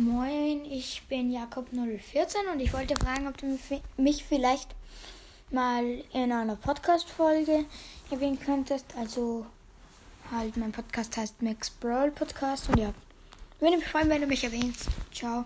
Moin, ich bin Jakob014 und ich wollte fragen, ob du mich vielleicht mal in einer Podcast-Folge erwähnen könntest. Also halt, mein Podcast heißt Max Brawl Podcast und ja, würde mich freuen, wenn du mich erwähnst. Ciao.